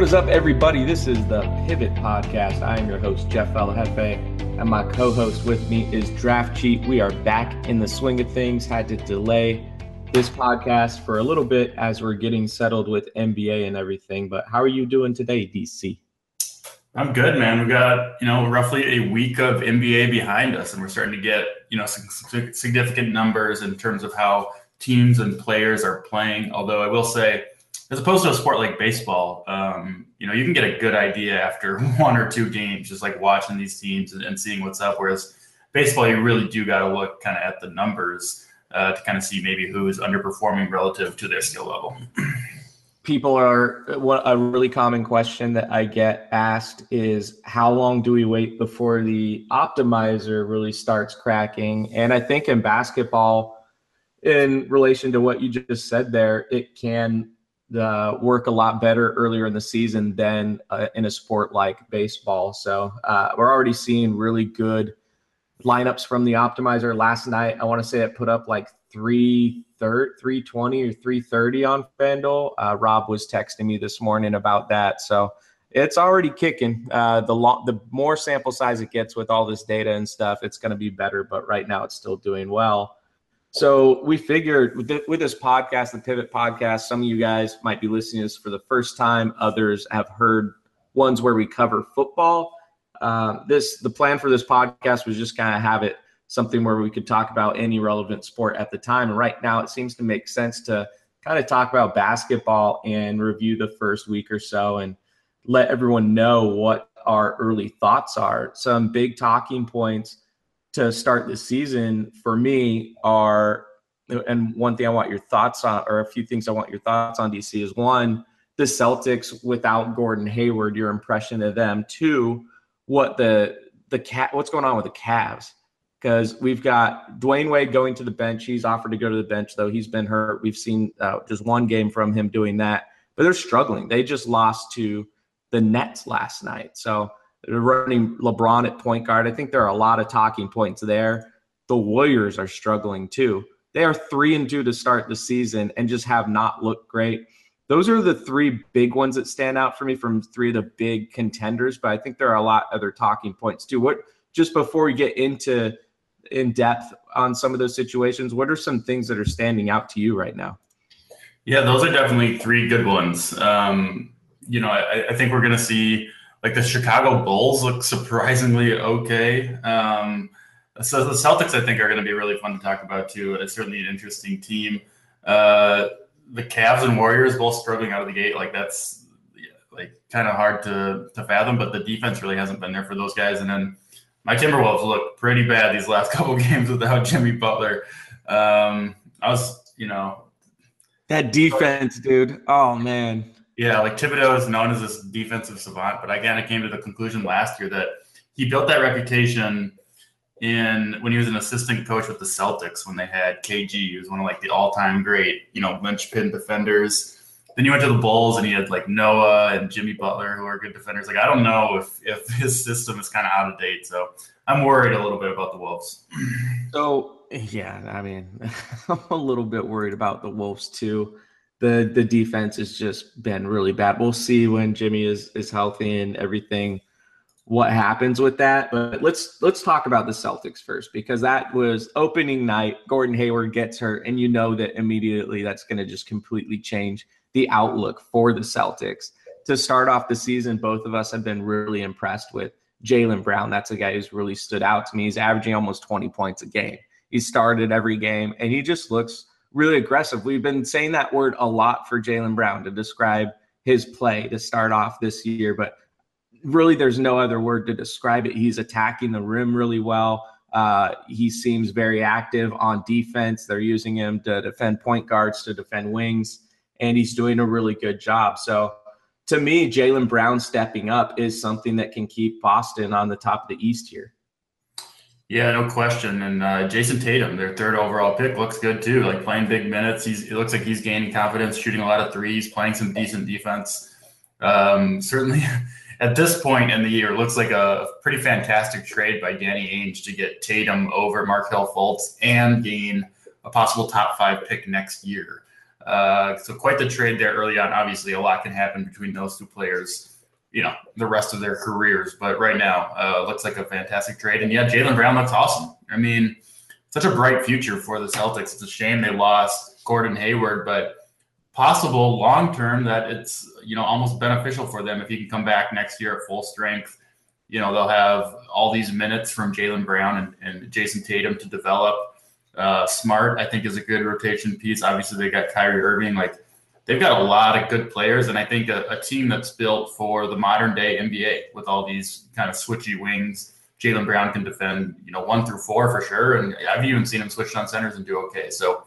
What is up, everybody? This is the Pivot Podcast. I am your host, JeffElJefe, and my co host with me is Draft Cheat. We are back in the swing of things. Had to delay this podcast for a little bit as we're getting settled with NBA and everything. But how are you doing today, DC? I'm good, man. We've got, you know, roughly a week of NBA behind us, and we're starting to get, you know, significant numbers in terms of how teams and players are playing. Although I will say, as opposed to a sport like baseball, um, you know, you can get a good idea after one or two games, just like watching these teams and, and seeing what's up. Whereas baseball, you really do got to look kind of at the numbers uh, to kind of see maybe who is underperforming relative to their skill level. People are what a really common question that I get asked is how long do we wait before the optimizer really starts cracking? And I think in basketball, in relation to what you just said there, it can uh, work a lot better earlier in the season than uh, in a sport like baseball. So uh, we're already seeing really good lineups from the optimizer. Last night, I want to say it put up like three third, 320 or 330 on FanDuel. Uh, Rob was texting me this morning about that. So it's already kicking. Uh, the lo- the more sample size it gets with all this data and stuff, it's going to be better. But right now, it's still doing well. So we figured with, the, with this podcast, the Pivot Podcast, some of you guys might be listening to this for the first time. Others have heard ones where we cover football. Uh, this the plan for this podcast was just kind of have it something where we could talk about any relevant sport at the time. And right now, it seems to make sense to kind of talk about basketball and review the first week or so and let everyone know what our early thoughts are. Some big talking points to start the season for me are and one thing I want your thoughts on, or a few things I want your thoughts on, DC, is one, the Celtics without Gordon Hayward, your impression of them. Two, what the the cat, what's going on with the Cavs? Because we've got Dwyane Wade going to the bench. He's offered to go to the bench, though he's been hurt. We've seen uh, just one game from him doing that, but they're struggling. They just lost to the Nets last night, so running LeBron at point guard. I think there are a lot of talking points there. The Warriors are struggling too. They are three and two to start the season and just have not looked great. Those are the three big ones that stand out for me from three of the big contenders. But I think there are a lot other talking points too. What just before we get into in depth on some of those situations, what are some things that are standing out to you right now? Yeah, those are definitely three good ones. Um, you know, I, I think we're going to see like the Chicago Bulls look surprisingly okay. Um, so the Celtics, I think, are going to be really fun to talk about too. It's certainly an interesting team. Uh, the Cavs and Warriors both struggling out of the gate. Like that's like kind of hard to to fathom. But the defense really hasn't been there for those guys. And then my Timberwolves look pretty bad these last couple games without Jimmy Butler. Um, I was, you know, that defense, dude. Oh man, yeah, like Thibodeau is known as this defensive savant, but I kind of came to the conclusion last year that he built that reputation in when he was an assistant coach with the Celtics when they had KG. He was one of like the all-time great, you know, linchpin defenders. Then he went to the Bulls and he had like Noah and Jimmy Butler who are good defenders. Like I don't know if if his system is kind of out of date, so I'm worried a little bit about the Wolves. So yeah, I mean, I'm a little bit worried about the Wolves too the the defense has just been really bad. We'll see when Jimmy is is healthy and everything what happens with that. But let's let's talk about the Celtics first because that was opening night. Gordon Hayward gets hurt, and you know that immediately that's going to just completely change the outlook for the Celtics. To start off the season, both of us have been really impressed with Jaylen Brown. That's a guy who's really stood out to me. He's averaging almost 20 points a game. He started every game, and he just looks really aggressive. We've been saying that word a lot for Jaylen Brown to describe his play to start off this year, but really there's no other word to describe it. He's attacking the rim really well. Uh, he seems very active on defense. They're using him to defend point guards, to defend wings, and he's doing a really good job. So, to me, Jaylen Brown stepping up is something that can keep Boston on the top of the East here. Yeah, no question. And uh, Jayson Tatum, their third overall pick, looks good too. Like playing big minutes. He's it looks like he's gaining confidence, shooting a lot of threes, playing some decent defense. Um, certainly, at this point in the year, looks like a pretty fantastic trade by Danny Ainge to get Tatum over Markelle Fultz and gain a possible top five pick next year. Uh, so quite the trade there early on. Obviously, a lot can happen between those two players. You know, the rest of their careers, but right now, uh, looks like a fantastic trade. And yeah, Jaylen Brown looks awesome. I mean, such a bright future for the Celtics. It's a shame they lost Gordon Hayward, but possible long term that it's you know almost beneficial for them if he can come back next year at full strength. You know they'll have all these minutes from Jaylen Brown and, and Jayson Tatum to develop. Uh, Smart, I think, is a good rotation piece. Obviously, they got Kyrie Irving. Like they've got a lot of good players, and I think a, a team that's built for the modern day NBA with all these kind of switchy wings. Jaylen Brown can defend, you know, one through four for sure, and I've even seen him switch on centers and do okay. So,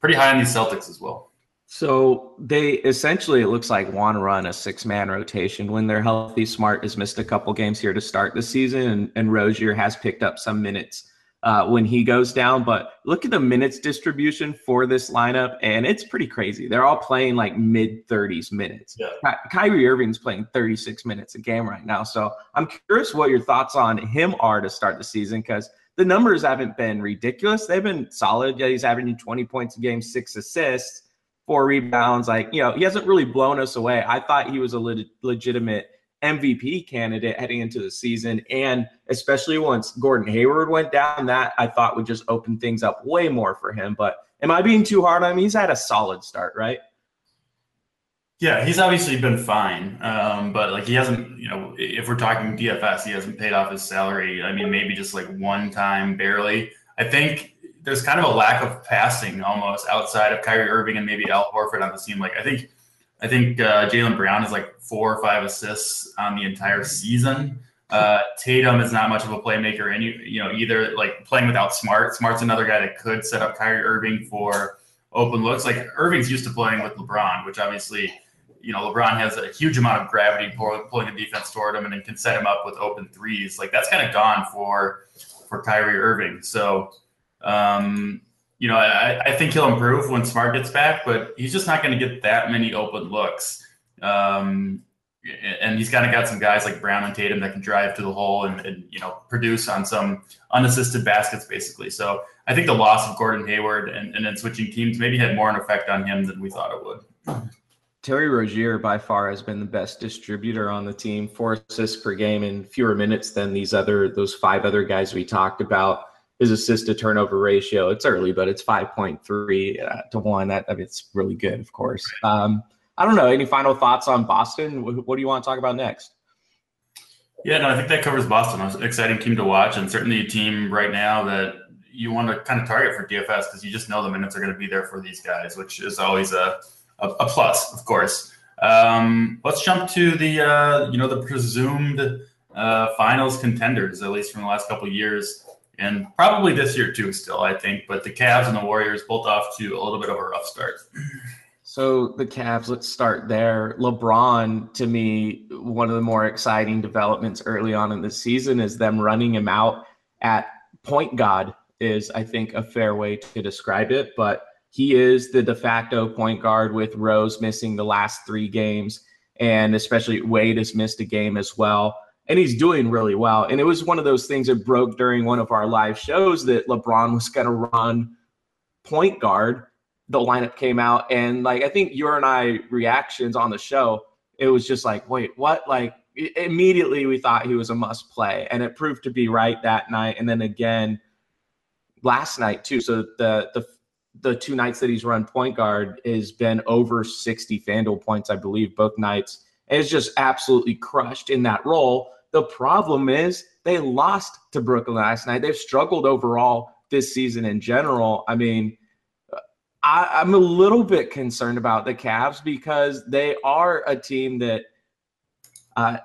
pretty high on these Celtics as well. So they essentially, it looks like to run a six man rotation when they're healthy. Smart has missed a couple games here to start the season, and, and Rozier has picked up some minutes uh, when he goes down. But look at the minutes distribution for this lineup, and it's pretty crazy. They're all playing like mid 30s minutes. Yeah. Ky- Kyrie Irving's playing 36 minutes a game right now. So I'm curious what your thoughts on him are to start the season because the numbers haven't been ridiculous. They've been solid. Yeah, he's averaging 20 points a game, six assists four rebounds. Like, you know, he hasn't really blown us away. I thought he was a le- legitimate MVP candidate heading into the season. And especially once Gordon Hayward went down, that I thought would just open things up way more for him. But am I being too hard on him? He's had a solid start, right? Yeah, he's obviously been fine. Um, but like he hasn't, you know, if we're talking DFS, he hasn't paid off his salary. I mean, maybe just like one time barely. I think there's kind of a lack of passing almost outside of Kyrie Irving and maybe Al Horford on the team. Like I think, I think uh, Jaylen Brown is like four or five assists on the entire season. Uh, Tatum is not much of a playmaker, and you you know either like playing without Smart. Smart's another guy that could set up Kyrie Irving for open looks. Like Irving's used to playing with LeBron, which obviously you know LeBron has a huge amount of gravity pulling the defense toward him, and then can set him up with open threes. Like that's kind of gone for for Kyrie Irving. So um, you know, I, I, think he'll improve when Smart gets back, but he's just not going to get that many open looks. Um, and he's kind of got some guys like Brown and Tatum that can drive to the hole and, and, you know produce on some unassisted baskets, basically. So I think the loss of Gordon Hayward and, and then switching teams maybe had more an effect on him than we thought it would. Terry Rozier by far has been the best distributor on the team, four assists per game in fewer minutes than these other those five other guys we talked about his assist to turnover ratio. It's early, but it's 5.3 uh, to one. That I mean, it's really good, of course. Um, I don't know. Any final thoughts on Boston? What, do you want to talk about next? Yeah, no, I think that covers Boston. An exciting team to watch, and certainly a team right now that you want to kind of target for DFS because you just know the minutes are going to be there for these guys, which is always a, a, a plus, of course. Um, let's jump to the uh, you know the presumed uh, finals contenders, at least from the last couple years and probably this year too, still, I think. But the Cavs and the Warriors both off to a little bit of a rough start. So the Cavs, let's start there. LeBron, to me, one of the more exciting developments early on in the season is them running him out at point guard is, I think, a fair way to describe it. But he is the de facto point guard with Rose missing the last three games, and especially Wade has missed a game as well and he's doing really well. And it was one of those things that broke during one of our live shows that LeBron was going to run point guard. The lineup came out, and like I think your and I reactions on the show, it was just like, wait, what? Like immediately we thought he was a must play, and it proved to be right that night, and then again last night too. So the the the two nights that he's run point guard has been over 60 FanDuel points, I believe, both nights. It's just absolutely crushed in that role. The problem is they lost to Brooklyn last night. They've struggled overall this season in general. I mean, I, am a little bit concerned about the Cavs because they are a team that uh,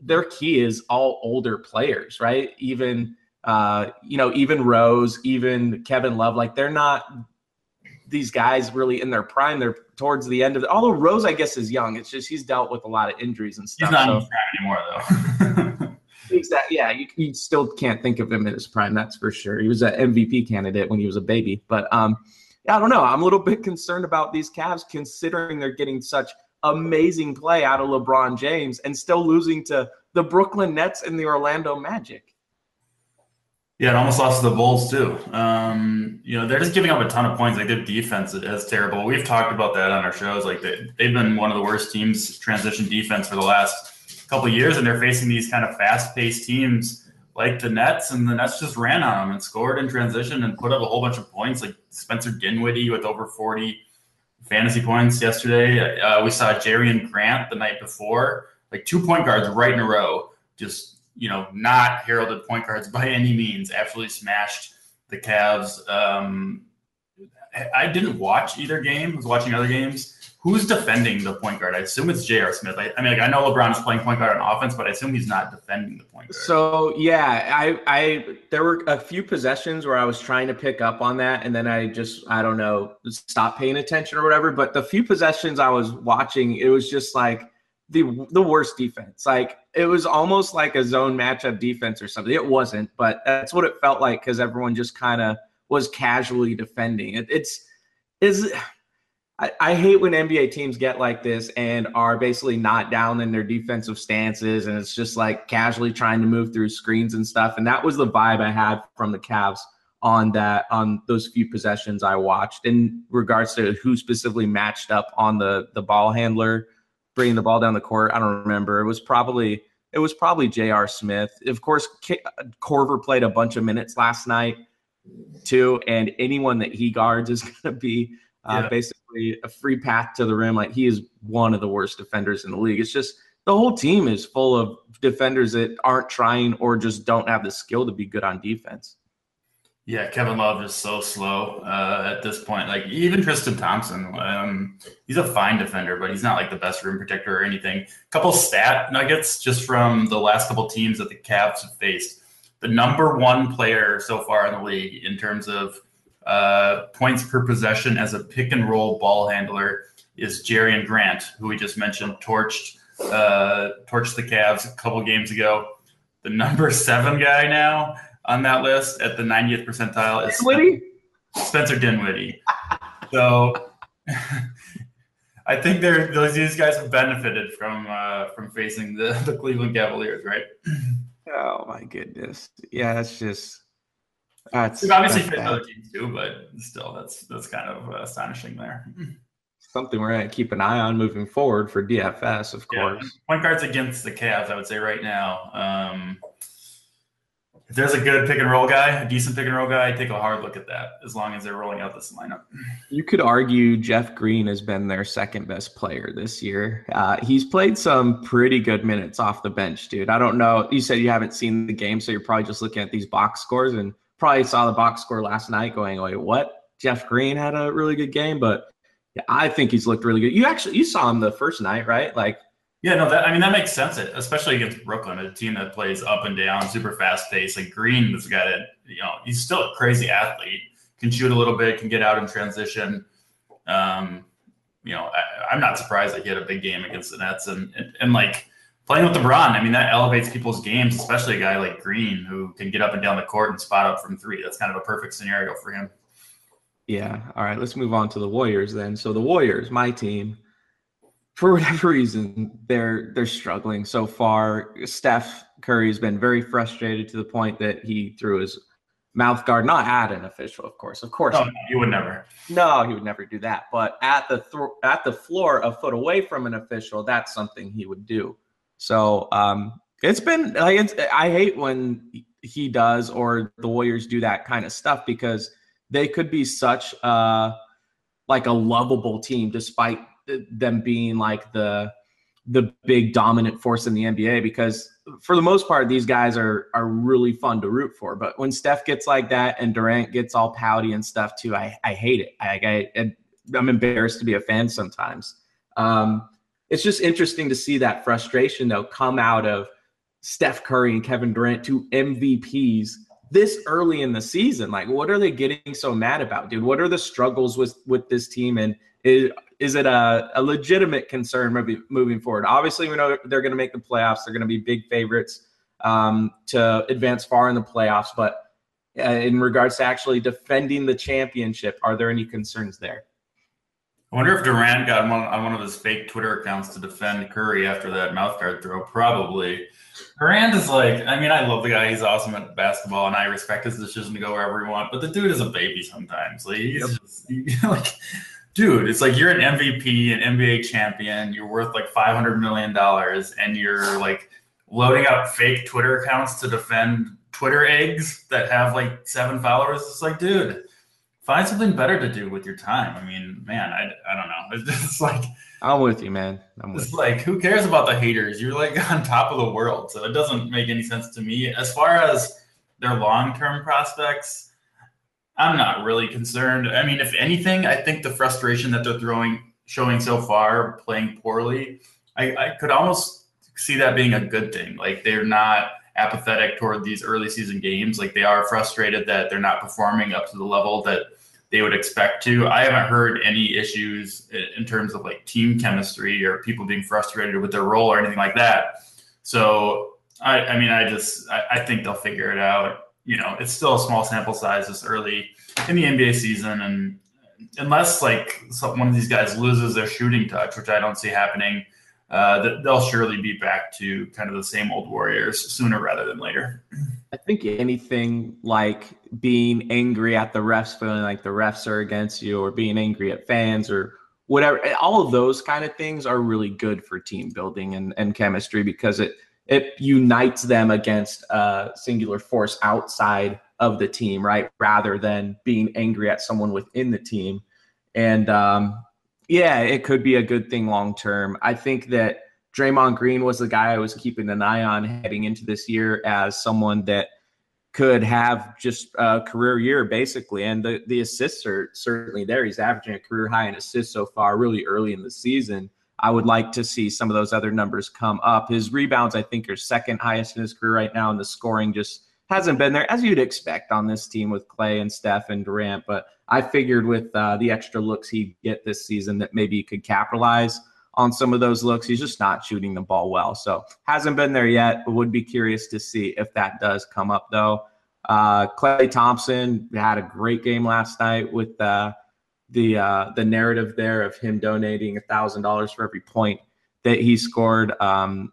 their key is all older players, right? Even uh, you know, even Rose, even Kevin Love, like they're not these guys really in their prime. They're towards the end of it. Although Rose, I guess, is young. It's just he's dealt with a lot of injuries and stuff. He's not so. in his prime anymore, though. exactly. Yeah, you, you, still can't think of him in his prime. That's for sure. He was an MVP candidate when he was a baby, but um, yeah, I don't know. I'm a little bit concerned about these Cavs considering they're getting such amazing play out of LeBron James and still losing to the Brooklyn Nets and the Orlando Magic. Yeah, it almost lost to the Bulls too. Um, you know, they're just giving up a ton of points. Like their defense is terrible. We've talked about that on our shows. Like they, they've been one of the worst teams transition defense for the last couple years, and they're facing these kind of fast-paced teams like the Nets, and the Nets just ran on them and scored in transition and put up a whole bunch of points. Like Spencer Dinwiddie with over forty fantasy points yesterday. Uh, we saw Jerian Grant the night before, like two point guards right in a row, just you know, not heralded point guards by any means. Absolutely smashed the Cavs. Um, I didn't watch either game. I was watching other games. Who's defending the point guard? I assume it's J.R. Smith. I, I, mean, like I know LeBron is playing point guard on offense, but I assume he's not defending the point guard. So yeah, I, I there were a few possessions where I was trying to pick up on that, and then I just I don't know stop paying attention or whatever. But the few possessions I was watching, it was just like the the worst defense. Like it was almost like a zone matchup defense or something. It wasn't, but that's what it felt like because everyone just kind of was casually defending. It, it's is I, I hate when NBA teams get like this and are basically not down in their defensive stances and it's just like casually trying to move through screens and stuff. And that was the vibe I had from the Cavs on that on those few possessions I watched in regards to who specifically matched up on the the ball handler bringing the ball down the court. I don't remember. It was probably it was probably J.R. Smith. Of course, Korver played a bunch of minutes last night too, and anyone that he guards is going to be uh, yeah. basically a free path to the rim. Like he is one of the worst defenders in the league. It's just the whole team is full of defenders that aren't trying or just don't have the skill to be good on defense. Yeah, Kevin Love is so slow uh, at this point. Like even Tristan Thompson, um, he's a fine defender, but he's not like the best rim protector or anything. Couple stat nuggets just from the last couple teams that the Cavs have faced. The number one player so far in the league in terms of uh, points per possession as a pick and roll ball handler is Jerian Grant, who we just mentioned, torched uh, torched the Cavs a couple games ago. The number seven guy now on that list at the 90th percentile is Dinwiddie? Spencer Dinwiddie. so I think they're those these guys have benefited from uh, from facing the, the Cleveland Cavaliers, right? Oh my goodness. Yeah, that's just that's We've obviously faced other teams too, but still that's that's kind of uh, astonishing there. Something we're gonna keep an eye on moving forward for DFS, of course. Yeah. Point guards against the Cavs, I would say right now. Um, if there's a good pick and roll guy, a decent pick and roll guy, I take a hard look at that as long as they're rolling out this lineup. You could argue Jeff Green has been their second best player this year. Uh, he's played some pretty good minutes off the bench, dude. I don't know. You said you haven't seen the game, so you're probably just looking at these box scores and probably saw the box score last night going, wait, what? Jeff Green had a really good game, but I think he's looked really good. You actually you saw him the first night, right? Like yeah, no, that I mean that makes sense, especially against Brooklyn, a team that plays up and down, super fast pace. Like Green a guy that you know he's still a crazy athlete, can shoot a little bit, can get out in transition. Um, you know, I, am not surprised that he had a big game against the Nets, and, and and like playing with LeBron. I mean, that elevates people's games, especially a guy like Green who can get up and down the court and spot up from three. That's kind of a perfect scenario for him. Yeah. All right. Let's move on to the Warriors then. So the Warriors, my team for whatever reason, they're they're struggling so far. Steph Curry's been very frustrated to the point that he threw his mouth guard not at an official, of course, of course. No, he would never. No, he would never do that. But at the th- at the floor, a foot away from an official, that's something he would do. So um, it's been like it's, I hate when he does or the Warriors do that kind of stuff because they could be such a like a lovable team despite them being like the the big dominant force in the NBA because for the most part these guys are are really fun to root for. But when Steph gets like that and Durant gets all pouty and stuff too, I I hate it. I, I I'm embarrassed to be a fan sometimes. Um, it's just interesting to see that frustration though come out of Steph Curry and Kevin Durant, two MVPs this early in the season. Like, what are they getting so mad about, dude? What are the struggles with with this team? And is, is it a, a legitimate concern moving moving forward? Obviously, we know they're going to make the playoffs. They're going to be big favorites um, to advance far in the playoffs. But uh, in regards to actually defending the championship, are there any concerns there? I wonder if Durant got on, on one of his fake Twitter accounts to defend Curry after that mouth guard throw. Probably. Durant is like, I mean, I love the guy. He's awesome at basketball, and I respect his decision to go wherever he wants. But the dude is a baby sometimes. Like, he's yep. just he, like, dude, it's like you're an MVP, an NBA champion. You're worth like five hundred million dollars, and you're like loading up fake Twitter accounts to defend Twitter eggs that have like seven followers. It's like, dude find something better to do with your time. I mean, man, I, I don't know. It's just like I'm with you, man. I'm with it's you. like who cares about the haters? You're like on top of the world, so it doesn't make any sense to me. As far as their long-term prospects, I'm not really concerned. I mean, if anything, I think the frustration that they're throwing showing so far, playing poorly, I, I could almost see that being a good thing. Like they're not apathetic toward these early season games. Like they are frustrated that they're not performing up to the level that they would expect to. I haven't heard any issues in terms of like team chemistry or people being frustrated with their role or anything like that. So I, I mean, I just I, I, think they'll figure it out. You know, it's still a small sample size this early in the NBA season, and unless like one of these guys loses their shooting touch, which I don't see happening, uh, they'll surely be back to kind of the same old Warriors sooner rather than later. I think anything like being angry at the refs, feeling like the refs are against you, or being angry at fans, or whatever, all of those kind of things are really good for team building and, and chemistry because it it unites them against a singular force outside of the team, right? Rather than being angry at someone within the team. And um, yeah, it could be a good thing long term. I think that Draymond Green was the guy I was keeping an eye on heading into this year as someone that could have just a career year basically. And the, the assists are certainly there. He's averaging a career high in assists so far, really early in the season. I would like to see some of those other numbers come up. His rebounds, I think, are second highest in his career right now, and the scoring just hasn't been there as you'd expect on this team with Klay and Steph and Durant. But I figured with uh, the extra looks he'd get this season that maybe he could capitalize on some of those looks. He's just not shooting the ball well. So hasn't been there yet. Would be curious to see if that does come up though. Uh, Klay Thompson had a great game last night with uh, the uh, the narrative there of him donating a thousand dollars for every point that he scored. Um,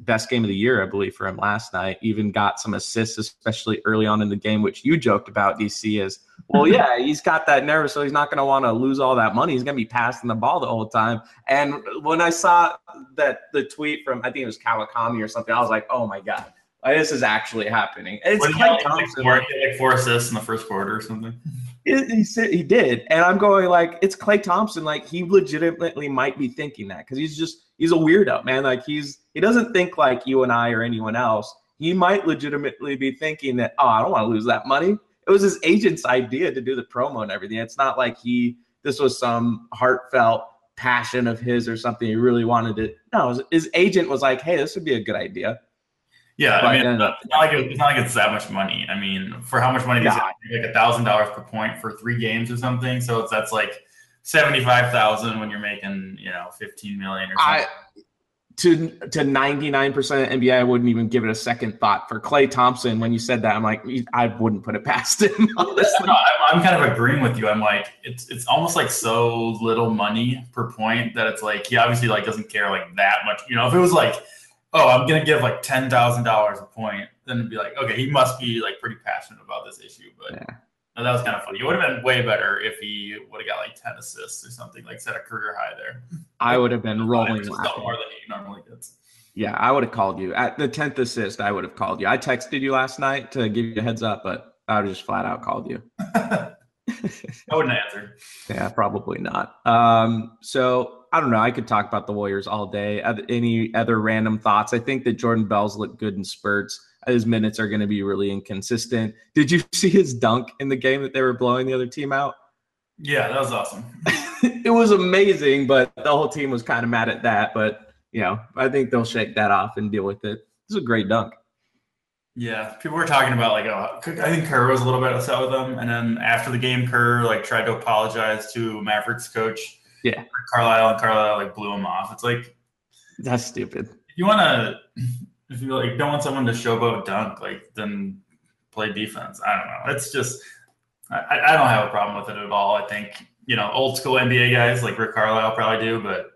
best game of the year, I believe, for him last night. Even got some assists, especially early on in the game, which you joked about. DC is well, yeah, he's got that nerve, so he's not going to want to lose all that money. He's going to be passing the ball the whole time. And when I saw that the tweet from I think it was Kawakami or something, I was like, oh my god. This is actually happening. It's Klay Thompson. Like four, like four assists in the first quarter or something. He said he did, and I'm going like it's Klay Thompson. Like he legitimately might be thinking that because he's just he's a weirdo, man. Like he's he doesn't think like you and I or anyone else. He might legitimately be thinking that oh, I don't want to lose that money. It was his agent's idea to do the promo and everything. It's not like he this was some heartfelt passion of his or something he really wanted to. No, his agent was like, hey, this would be a good idea. Yeah, but I mean, uh, it's not, like it, it's not like it's that much money. I mean, for how much money? Yeah. Like a thousand dollars per point for three games or something. So it's that's like seventy five thousand when you're making you know fifteen million or something. I, to to 99% of NBA, I wouldn't even give it a second thought. For Klay Thompson, when you said that, I'm like, I wouldn't put it past him. Honestly. No, I'm kind of agreeing with you. I'm like, it's it's almost like so little money per point that it's like he obviously like doesn't care like that much. You know, if it was like, oh, I'm gonna give like ten thousand dollars a point, then it'd be like, okay, he must be like pretty passionate about this issue. But yeah. No, that was kind of funny. It would have been way better if he would have got like 10 assists or something, like set a career high there. I would have been rolling more than he normally gets. Yeah, I would have called you. At the 10th assist, I would have called you. I texted you last night to give you a heads up, but I would have just flat out called you. I wouldn't answer. yeah, probably not. Um, so I don't know. I could talk about the Warriors all day. Any other random thoughts? I think that Jordan Bell's looked good in spurts his minutes are going to be really inconsistent. Did you see his dunk in the game that they were blowing the other team out? Yeah, that was awesome. it was amazing, but the whole team was kind of mad at that. But you know, I think they'll shake that off and deal with it. It was a great dunk. Yeah, people were talking about like, oh, I think Kerr was a little bit upset with them, and then after the game, Kerr like tried to apologize to Mavericks coach. Yeah, Carlisle and Carlisle like blew him off. It's like that's stupid. You want to if you like don't want someone to showboat dunk, like then play defense. I don't know. It's just I, I don't have a problem with it at all. I think you know old school NBA guys like Rick Carlisle probably do, but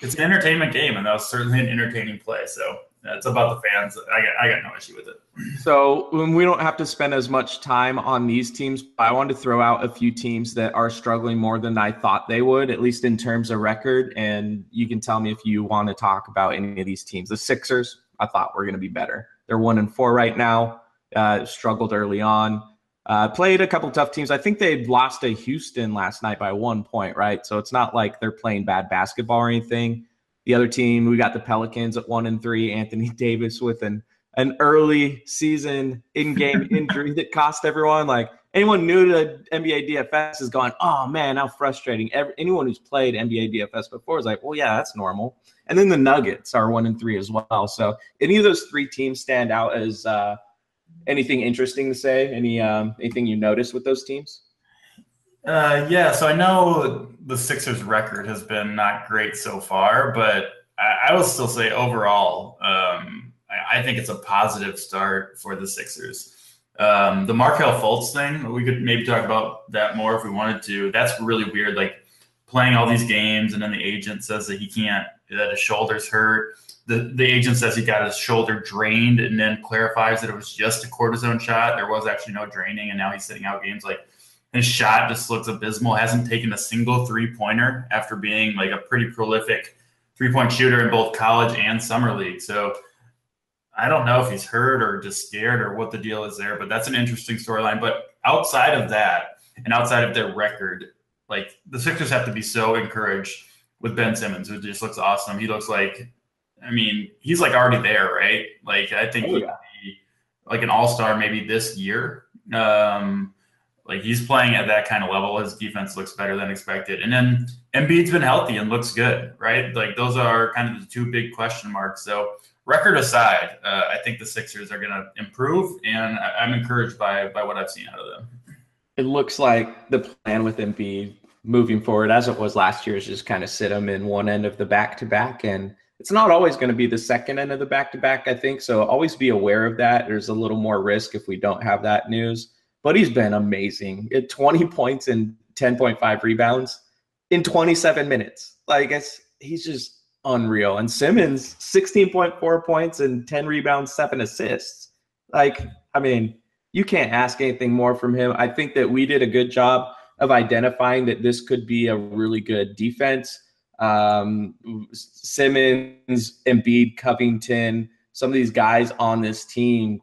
it's an entertainment game, and that was certainly an entertaining play. So it's about the fans. I got I got no issue with it. So we don't have to spend as much time on these teams. I wanted to throw out a few teams that are struggling more than I thought they would, at least in terms of record. And you can tell me if you want to talk about any of these teams. The Sixers, I thought were going to be better. They're one and four right now. Uh, struggled early on. Uh, played a couple tough teams. I think they lost to Houston last night by one point, right? So it's not like they're playing bad basketball or anything. The other team, we got the Pelicans at one and three. Anthony Davis with an an early season in-game injury that cost everyone. Like anyone new to NBA DFS is going, oh man, how frustrating. Every, anyone who's played NBA DFS before is like, well, yeah, that's normal. And then the Nuggets are one and three as well. So any of those three teams stand out as uh, anything interesting to say? Any um, anything you notice with those teams? Uh, yeah, so I know the Sixers' record has been not great so far, but I, I will still say overall, um, I, I, think it's a positive start for the Sixers. Um, the Markelle Fultz thing, we could maybe talk about that more if we wanted to. That's really weird. Like playing all these games, and then the agent says that he can't, that his shoulder's hurt the, the agent says he got his shoulder drained and then clarifies that it was just a cortisone shot. There was actually no draining, and now he's sitting out games. Like his shot just looks abysmal. Hasn't taken a single three pointer after being like a pretty prolific three point shooter in both college and summer league. So I don't know if he's hurt or just scared or what the deal is there, but that's an interesting storyline. But outside of that, and outside of their record, like the Sixers have to be so encouraged with Ben Simmons, who just looks awesome. He looks like I mean, he's like already there, right? Like I think oh, yeah. be like an all star maybe this year. Um, like he's playing at that kind of level. His defense looks better than expected. And then Embiid's been healthy and looks good, right? Like those are kind of the two big question marks. So record aside, uh, I think the Sixers are going to improve, and I'm encouraged by by what I've seen out of them. It looks like the plan with Embiid moving forward, as it was last year, is just kind of sit him in one end of the back to back and it's not always going to be the second end of the back to back, I think. So always be aware of that. There's a little more risk if we don't have that news. But he's been amazing. At 20 points and 10.5 rebounds in 27 minutes. Like it's he's just unreal. And Simmons, 16.4 points and 10 rebounds, seven assists. Like, I mean, you can't ask anything more from him. I think that we did a good job of identifying that this could be a really good defense um, Simmons, Embiid, Covington, some of these guys on this team,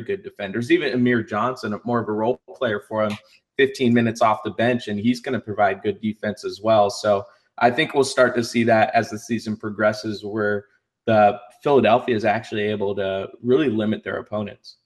good defenders. Even Amir Johnson, more of a role player for him, 15 minutes off the bench, and he's going to provide good defense as well. So I think we'll start to see that as the season progresses, where the Philadelphia is actually able to really limit their opponents.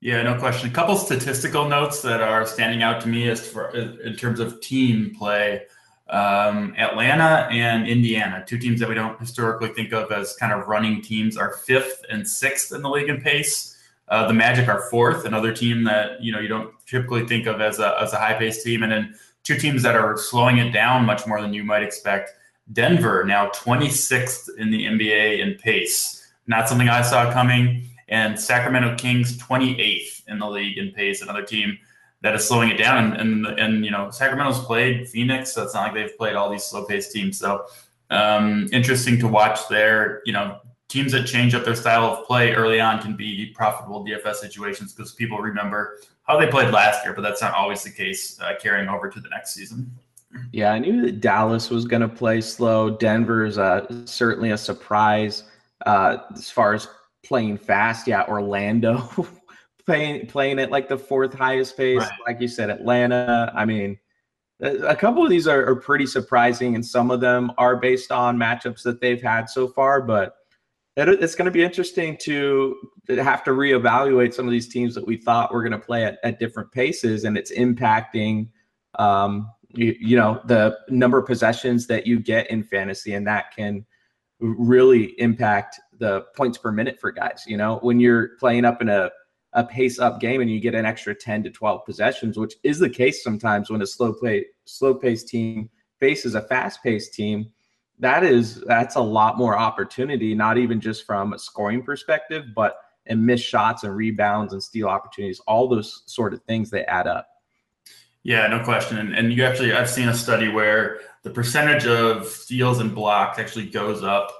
Yeah, no question. A couple statistical notes that are standing out to me as for in terms of team play um, Atlanta and Indiana, two teams that we don't historically think of as kind of running teams, are fifth and sixth in the league in pace. Uh, the Magic are fourth, another team that you know you don't typically think of as a as a high pace team, and then two teams that are slowing it down much more than you might expect. Denver now 26th in the NBA in pace, not something I saw coming, and Sacramento Kings 28th in the league in pace, another team that is slowing it down. And, and, and you know, Sacramento's played Phoenix, so it's not like they've played all these slow paced teams. So um, interesting to watch there. You know, teams that change up their style of play early on can be profitable DFS situations because people remember how they played last year, but that's not always the case uh, carrying over to the next season. Yeah, I knew that Dallas was going to play slow. Denver is uh, certainly a surprise uh, as far as playing fast. Yeah, Orlando playing playing at like the fourth highest pace. Right. Like you said, Atlanta. I mean, a couple of these are, are, pretty surprising, and some of them are based on matchups that they've had so far. But it's going to be interesting to have to reevaluate some of these teams that we thought were going to play at, at different paces, and it's impacting. Um, you, you know the number of possessions that you get in fantasy, and that can really impact the points per minute for guys. You know, when you're playing up in a a pace up game and you get an extra 10 to 12 possessions, which is the case sometimes when a slow play, slow paced team faces a fast paced team. That is, that's a lot more opportunity, not even just from a scoring perspective, but in missed shots and rebounds and steal opportunities, all those sort of things they add up. Yeah, no question. And, and you actually, I've seen a study where the percentage of steals and blocks actually goes up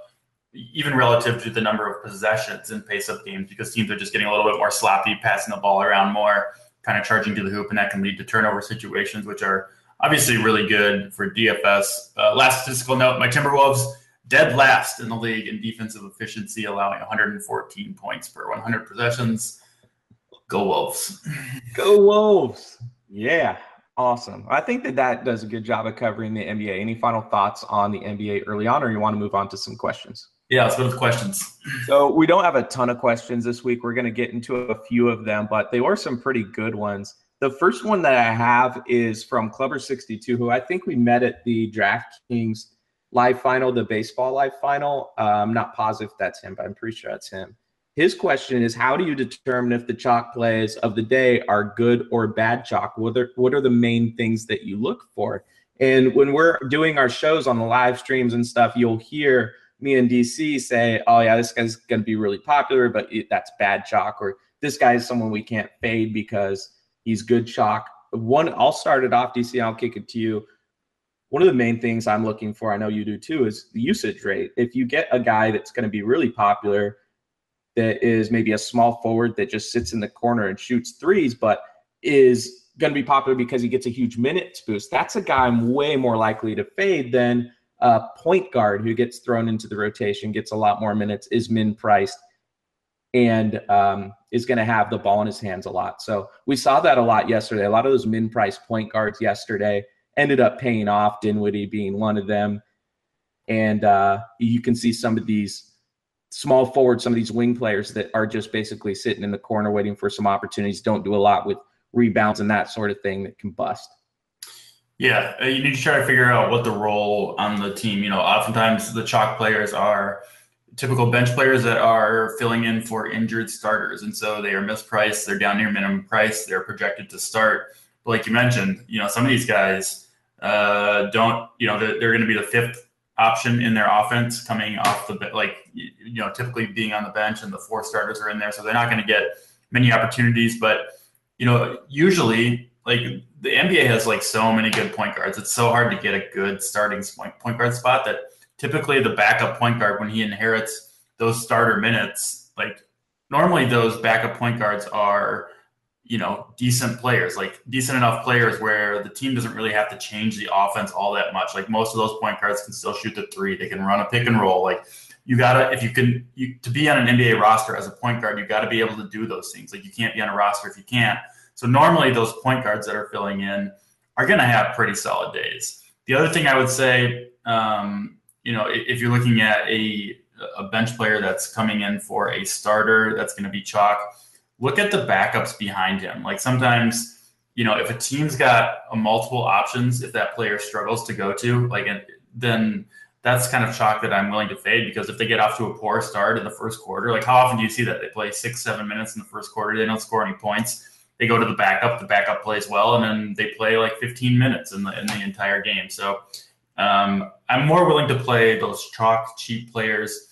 even relative to the number of possessions in pace up games because teams are just getting a little bit more sloppy, passing the ball around more, kind of charging to the hoop, and that can lead to turnover situations, which are obviously really good for DFS. Uh, last statistical note my Timberwolves dead last in the league in defensive efficiency, allowing 114 points per 100 possessions. Go Wolves. Go Wolves. Yeah. Awesome. I think that that does a good job of covering the NBA. Any final thoughts on the NBA early on, or you want to move on to some questions? Yeah, let's go with questions. So we don't have a ton of questions this week. We're going to get into a few of them, but they were some pretty good ones. The first one that I have is from Clubber62, who I think we met at the DraftKings live final, the baseball live final. Uh, I'm not positive that's him, but I'm pretty sure that's him. His question is How do you determine if the chalk plays of the day are good or bad chalk? What are, what are the main things that you look for? And when we're doing our shows on the live streams and stuff, you'll hear me and DC say, oh, yeah, this guy's going to be really popular, but that's bad chalk, or this guy is someone we can't fade because he's good chalk. One, I'll start it off, DC, I'll kick it to you. One of the main things I'm looking for, I know you do too, is the usage rate. If you get a guy that's going to be really popular, that is maybe a small forward that just sits in the corner and shoots threes, but is going to be popular because he gets a huge minutes boost. That's a guy I'm way more likely to fade than a point guard who gets thrown into the rotation, gets a lot more minutes, is min priced, and um, is going to have the ball in his hands a lot. So we saw that a lot yesterday. A lot of those min price point guards yesterday ended up paying off, Dinwiddie being one of them. And uh, you can see some of these small forward, some of these wing players that are just basically sitting in the corner waiting for some opportunities, don't do a lot with rebounds and that sort of thing that can bust. Yeah, uh, you need to try to figure out what the role on the team. You know, oftentimes the chalk players are typical bench players that are filling in for injured starters, and so they are mispriced. They're down near minimum price. They're projected to start. But like you mentioned, you know, some of these guys uh, don't. You know, they're, they're going to be the fifth option in their offense coming off the like you know typically being on the bench, and the four starters are in there, so they're not going to get many opportunities. But you know, usually like the NBA has like so many good point guards. It's so hard to get a good starting point point guard spot that typically the backup point guard when he inherits those starter minutes, like normally those backup point guards are you know decent players, like decent enough players where the team doesn't really have to change the offense all that much. Like most of those point guards can still shoot the three. They can run a pick and roll. Like you gotta if you can you to be on an NBA roster as a point guard, you got to be able to do those things. Like you can't be on a roster if you can't. So normally those point guards that are filling in are to have pretty solid days. The other thing I would say, um, you know, if you're looking at a a bench player that's coming in for a starter that's going to be chalk, look at the backups behind him. Like sometimes, you know, if a team's got a multiple options, if that player struggles to go to, like, then that's kind of chalk that I'm willing to fade because if they get off to a poor start in the first quarter, like how often do you see that they play six, seven minutes in the first quarter, they don't score any points they go to the backup, the backup plays well, and then they play like 15 minutes in the in the entire game. So um, I'm more willing to play those chalk cheap players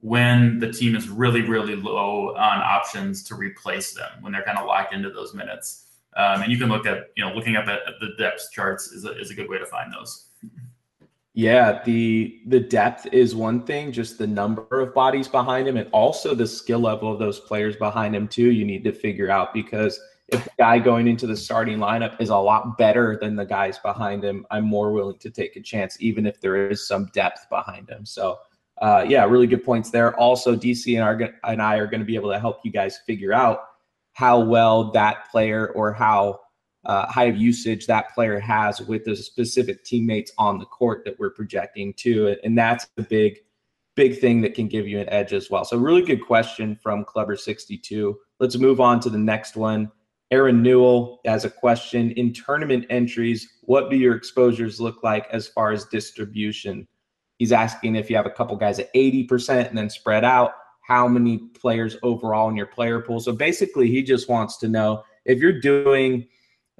when the team is really really low on options to replace them when they're kind of locked into those minutes. Um, and you can look at you know looking up at, at the depth charts is a, is a good way to find those. Yeah, the the depth is one thing, just the number of bodies behind him, and also the skill level of those players behind him too. You need to figure out because if the guy going into the starting lineup is a lot better than the guys behind him, I'm more willing to take a chance, even if there is some depth behind him. So, uh, yeah, really good points there. Also, DC and, and I are going to be able to help you guys figure out how well that player or how uh, high of usage that player has with the specific teammates on the court that we're projecting to. And that's a big, big thing that can give you an edge as well. So, really good question from Clubber62. Let's move on to the next one. Aaron Newell has a question in tournament entries. What do your exposures look like as far as distribution? He's asking if you have a couple guys at 80% and then spread out, how many players overall in your player pool. So basically, he just wants to know if you're doing,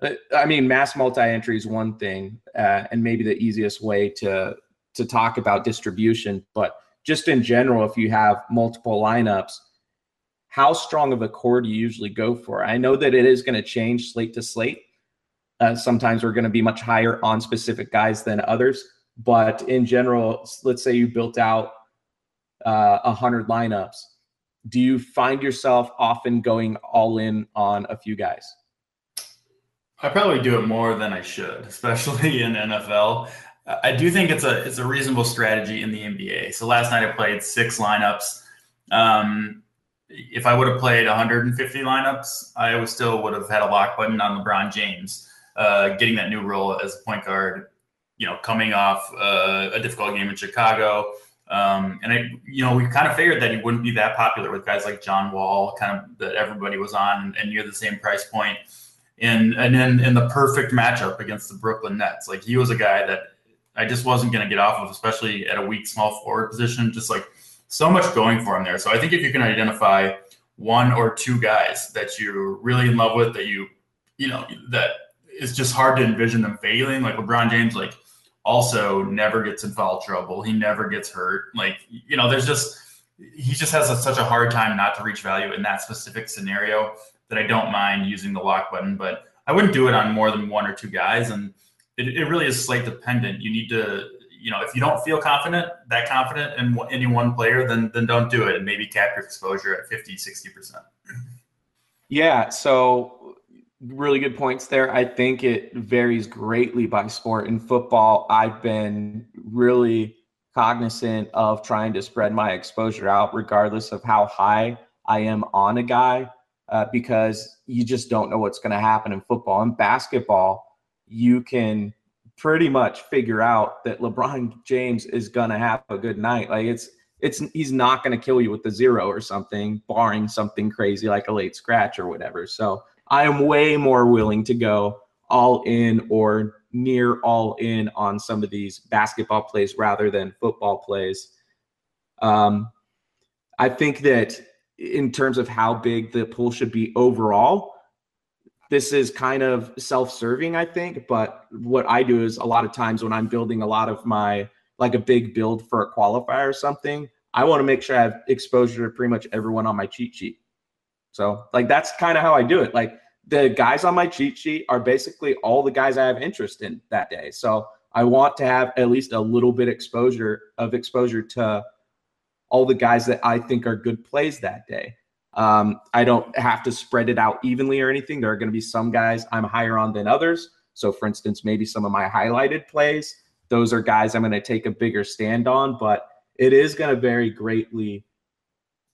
uh, I mean, mass multi entry is one thing, uh, and maybe the easiest way to to talk about distribution, but just in general, if you have multiple lineups, how strong of a core do you usually go for? I know that it is going to change slate to slate, Uh, sometimes we're going to be much higher on specific guys than others. But in general, let's say you built out uh, a uh, hundred lineups. Do you find yourself often going all in on a few guys? I probably do it more than I should, especially in NFL. I do think it's a it's a reasonable strategy in the NBA. So last night I played six lineups. Um, if I would have played 150 lineups, I still would have had a lock button on LeBron James, uh, getting that new role as a point guard. You know, coming off uh, a difficult game in Chicago, um, and I, you know, we kind of figured that he wouldn't be that popular with guys like John Wall, kind of that everybody was on and near the same price point. And and then in the perfect matchup against the Brooklyn Nets, like he was a guy that I just wasn't going to get off of, especially at a weak small forward position. Just like so much going for him there. So I think if you can identify one or two guys that you're really in love with, that you, you know, that it's just hard to envision them failing. Like LeBron James, like also never gets in foul trouble. He never gets hurt. Like, you know, there's just, he just has a, such a hard time not to reach value in that specific scenario that I don't mind using the lock button, but I wouldn't do it on more than one or two guys. And it, it really is slate dependent. You need to, you know, if you don't feel confident, that confident in any one player, then then don't do it and maybe cap your exposure at 50, 60%. Yeah. So really good points there. I think it varies greatly by sport. In football, I've been really cognizant of trying to spread my exposure out regardless of how high I am on a guy uh, because you just don't know what's going to happen in football. In basketball, you can pretty much figure out that LeBron James is to have a good night. Like it's it's he's not to kill you with the zero or something, barring something crazy like a late scratch or whatever. So I am way more willing to go all in or near all in on some of these basketball plays rather than football plays. Um, I think that in terms of how big the pool should be overall, this is kind of self-serving, I think. But what I do is a lot of times when I'm building a lot of my like a big build for a qualifier or something, I want to make sure I have exposure to pretty much everyone on my cheat sheet. So like that's kind of how I do it. Like the guys on my cheat sheet are basically all the guys I have interest in that day. So I want to have at least a little bit exposure of exposure to all the guys that I think are good plays that day. Um, I don't have to spread it out evenly or anything. There are going to be some guys I'm higher on than others. So, for instance, maybe some of my highlighted plays, those are guys I'm going to take a bigger stand on, but it is going to vary greatly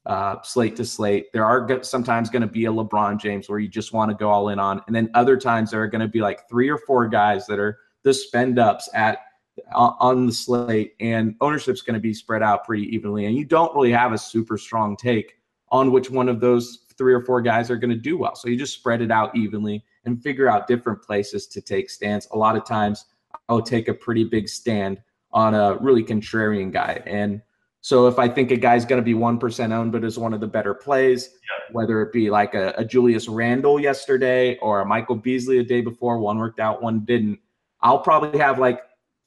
uh, slate to slate. There are sometimes going to be a LeBron James where you just want to go all in on, and then other times there are going to be like three or four guys that are the spend ups at on the slate, and ownership's going to be spread out pretty evenly, and you don't really have a super strong take on which one of those three or four guys are going to do well. So you just spread it out evenly and figure out different places to take stands. A lot of times I'll take a pretty big stand on a really contrarian guy. And so if I think a guy's going to be 1% owned, but is one of the better plays, yeah. whether it be like a, a, Julius Randle yesterday or a Michael Beasley a day before, one worked out, one didn't, I'll probably have like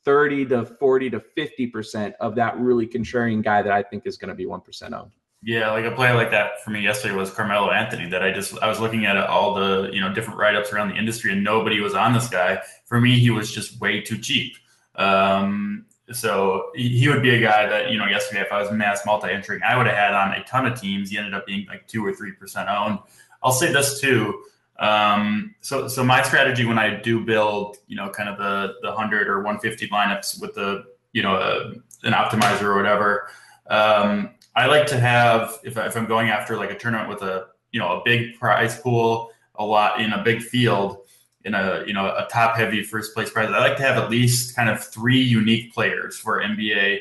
30 to 40 to 50% of that really contrarian guy that I think is going to be 1% owned. Yeah, like a play like that for me yesterday was Carmelo Anthony. That I just I was looking at all the you know different write ups around the industry, and nobody was on this guy. For me, he was just way too cheap. Um, so he would be a guy that you know yesterday, if I was mass multi entering, I would have had on a ton of teams. He ended up being like two or three percent owned. I'll say this too. Um, so so my strategy when I do build, you know, kind of the the hundred or one fifty lineups with the you know a, an optimizer or whatever. Um, I like to have if, if I'm going after like a tournament with a you know a big prize pool, a lot in a big field, in a you know a top heavy first place prize. I like to have at least kind of three unique players for NBA,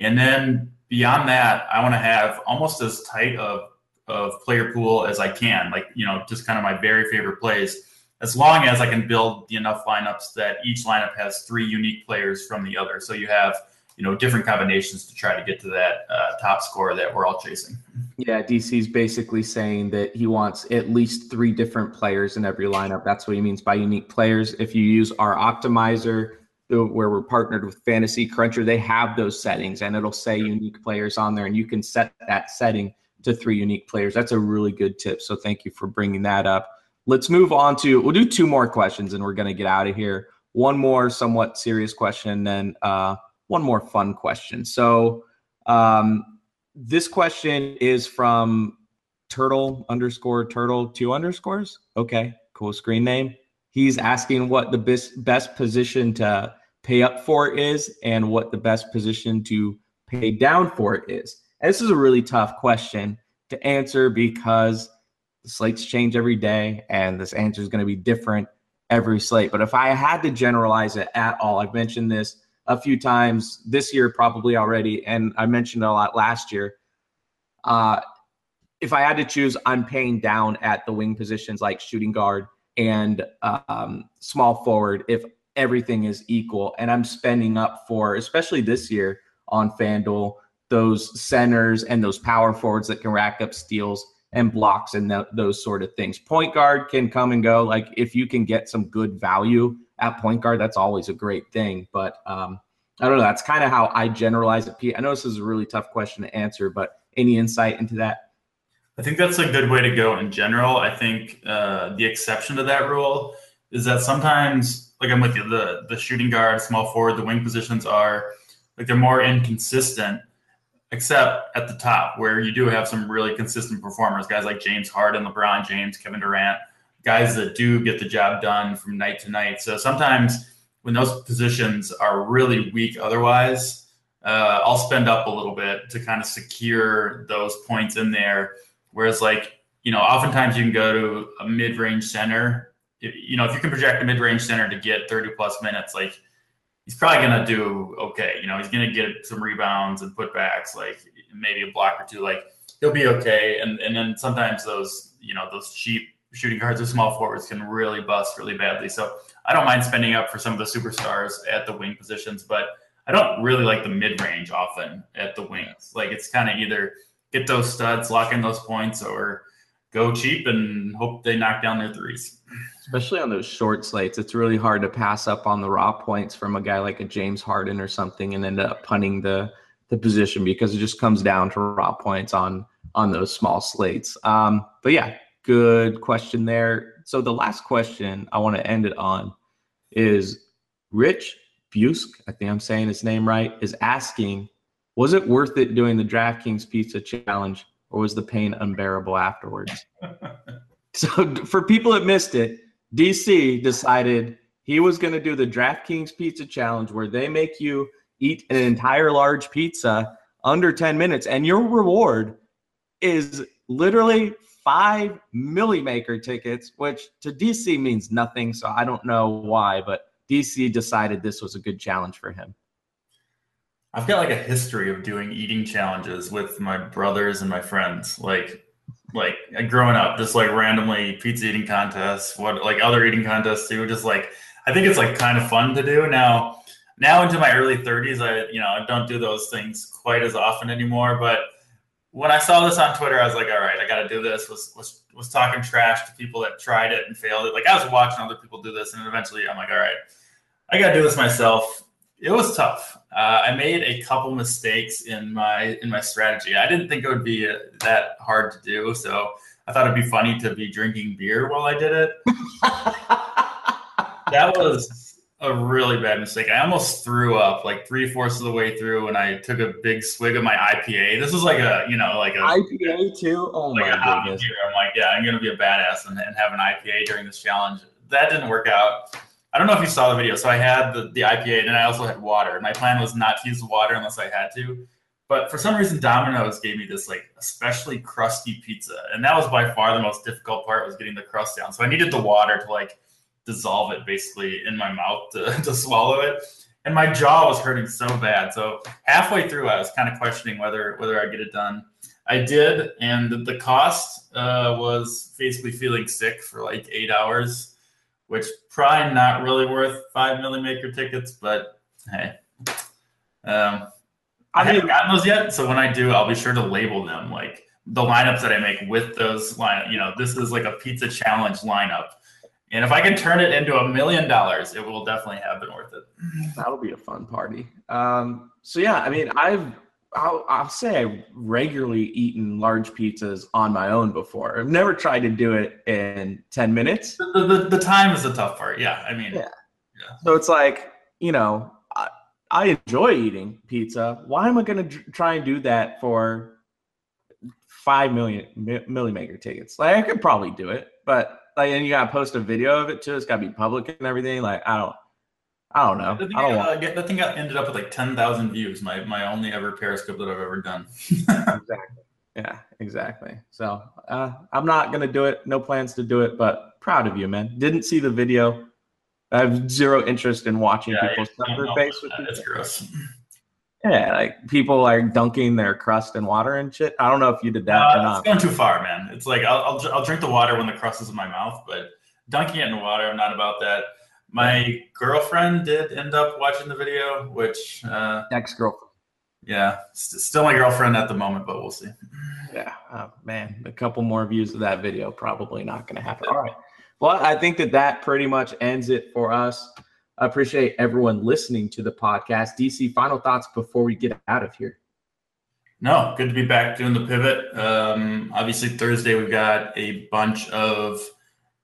and then beyond that, I want to have almost as tight of of player pool as I can. Like you know just kind of my very favorite plays. As long as I can build enough lineups that each lineup has three unique players from the other. So you have you know different combinations to try to get to that uh, top score that we're all chasing. Yeah, DC's basically saying that he wants at least three different players in every lineup. That's what he means by unique players. If you use our optimizer, where we're partnered with Fantasy Cruncher, they have those settings, and it'll say unique players on there, and you can set that setting to three unique players. That's a really good tip. So thank you for bringing that up. let's move on to we'll do two more questions and we're going to get out of here. One more somewhat serious question, and then uh, one more fun question. So um, this question is from turtle underscore turtle two underscores. Okay, cool screen name. He's asking what the best best position to pay up for is and what the best position to pay down for is. And this is a really tough question to answer because the slates change every day and this answer is going to be different every slate. But if I had to generalize it at all, I've mentioned this a few times this year, probably already, and I mentioned a lot last year. Uh, if I had to choose, I'm paying down at the wing positions like shooting guard and um, small forward if everything is equal. And I'm spending up for, especially this year on FanDuel, those centers and those power forwards that can rack up steals and blocks and th- those sort of things. Point guard can come and go. Like if you can get some good value at point guard, that's always a great thing. But um, I don't know. That's kind of how I generalize it. Pete, I know this is a really tough question to answer, but any insight into that? I think that's a good way to go in general. I think uh, the exception to that rule is that sometimes, like I'm with you, the the shooting guard, small forward, the wing positions are like they're more inconsistent except at the top where you do have some really consistent performers, guys like James Harden, LeBron James, Kevin Durant, guys that do get the job done from night to night. So sometimes when those positions are really weak otherwise, uh, I'll spend up a little bit to kind of secure those points in there. Whereas, like, you know, oftentimes you can go to a mid range center. You know, if you can project a mid range center to get 30 plus minutes, like, he's probably going to do okay. You know, he's going to get some rebounds and putbacks, like maybe a block or two. Like he'll be okay. And and then sometimes those you know those cheap shooting guards or small forwards can really bust really badly. So I don't mind spending up for some of the superstars at the wing positions, but I don't really like the mid range often at the wings. Like it's kind of either get those studs, lock in those points, or go cheap and hope they knock down their threes especially on those short slates, it's really hard to pass up on the raw points from a guy like a James Harden or something and end up punting the the position because it just comes down to raw points on on those small slates. Um, but yeah, good question there. So the last question I want to end it on is Rich Busk, I think I'm saying his name right, is asking, was it worth it doing the DraftKings Pizza Challenge or was the pain unbearable afterwards? so for people that missed it, DC decided he was going to do the DraftKings Pizza Challenge where they make you eat an entire large pizza under 10 minutes, and your reward is literally five Milly Maker tickets, which to DC means nothing. So I don't know why, but DC decided this was a good challenge for him. I've got like a history of doing eating challenges with my brothers and my friends. Like like uh, growing up, just like randomly pizza eating contests, what like other eating contests too. Just like I think it's like kind of fun to do now. Now into my early 30s, I you know I don't do those things quite as often anymore. But when I saw this on Twitter, I was like, all right, I got to do this. Was was was talking trash to people that tried it and failed it. Like I was watching other people do this, and eventually I'm like, all right, I got to do this myself. It was tough. Uh, I made a couple mistakes in my in my strategy. I didn't think it would be uh, that hard to do, so I thought it'd be funny to be drinking beer while I did it. that was a really bad mistake. I almost threw up like three fourths of the way through, and I took a big swig of my IPA. This was like a you know like a IPA too. Oh like my goodness! Beer. I'm like, yeah, I'm gonna be a badass and, and have an IPA during this challenge. That didn't work out. I don't know if you saw the video. So I had the, the IPA and then I also had water. My plan was not to use the water unless I had to. But for some reason, Domino's gave me this like especially crusty pizza. And that was by far the most difficult part was getting the crust down. So I needed the water to like dissolve it basically in my mouth to, to swallow it. And my jaw was hurting so bad. So halfway through, I was kind of questioning whether whether I'd get it done. I did, and the cost uh, was basically feeling sick for like eight hours which probably not really worth five Milly Maker tickets, but hey. Um, I, I haven't gotten those yet, so when I do, I'll be sure to label them like the lineups that I make with those line. You know, this is like a pizza challenge lineup, and if I can turn it into a million dollars, it will definitely have been worth it. That'll be a fun party. Um, so yeah, I mean, I've I'll, I'll say I regularly eaten large pizzas on my own before. I've never tried to do it in 10 minutes. The, the, the time is the tough part. Yeah. I mean, yeah. yeah. So it's like, you know, I, I enjoy eating pizza. Why am I going to try and do that for five million Milly Maker tickets? Like, I could probably do it, but like, and you got to post a video of it too. It's got to be public and everything. Like, I don't, I don't know. The thing, I don't uh, want... that thing got ended up with like ten thousand views. My my only ever Periscope that I've ever done. exactly. Yeah, exactly. So uh, I'm not gonna do it. No plans to do it, but proud of you, man. Didn't see the video. I have zero interest in watching yeah, people suffer face with It's gross. Yeah, like people are dunking their crust in water and shit. I don't know if you did that uh, or not. It's going too far, man. It's like I'll, I'll, I'll drink the water when the crust is in my mouth, but dunking it in water, I'm not about that. My girlfriend did end up watching the video, which uh, ex girlfriend. Yeah, st- still my girlfriend at the moment, but we'll see. Yeah, oh, man, a couple more views of that video probably not going to happen. All right. Well, I think that that pretty much ends it for us. I appreciate everyone listening to the podcast. DC, final thoughts before we get out of here. No, good to be back doing the pivot. Um, obviously, Thursday we've got a bunch of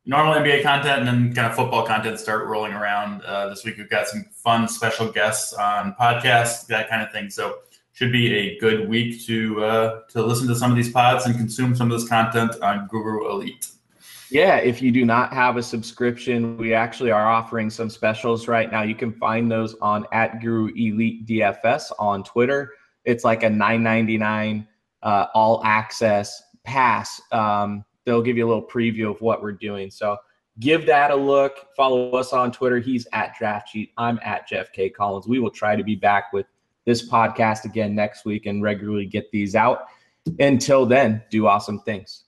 normal NBA content and then kind of football content start rolling around. Uh, this week we've got some fun special guests on podcasts, that kind of thing. So should be a good week to uh, to listen to some of these pods and consume some of this content on Guru Elite. Yeah, if you do not have a subscription, we actually are offering some specials right now. You can find those on at Guru Elite DFS on Twitter. It's like a 9.99 uh, all access pass. Um, they'll give you a little preview of what we're doing. So give that a look. Follow us on Twitter. He's at DraftCheat. I'm at Jeff K. Collins. We will try to be back with this podcast again next week and regularly get these out. Until then, do awesome things.